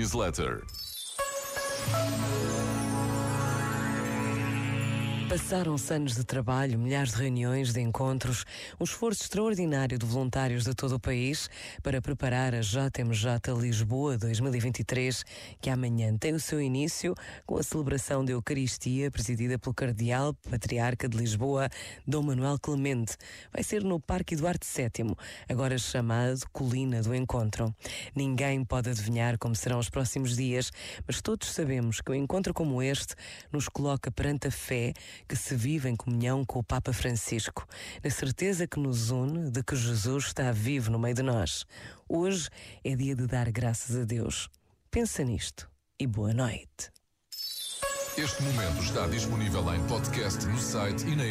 newsletter. Passaram-se anos de trabalho, milhares de reuniões, de encontros, um esforço extraordinário de voluntários de todo o país para preparar a JMJ Lisboa 2023, que amanhã tem o seu início com a celebração da Eucaristia presidida pelo Cardeal Patriarca de Lisboa, Dom Manuel Clemente. Vai ser no Parque Eduardo VII, agora chamado Colina do Encontro. Ninguém pode adivinhar como serão os próximos dias, mas todos sabemos que um encontro como este nos coloca perante a fé que se vive em comunhão com o Papa Francisco, na certeza que nos une de que Jesus está vivo no meio de nós. Hoje é dia de dar graças a Deus. Pensa nisto e boa noite. Este momento está disponível em podcast no site e na.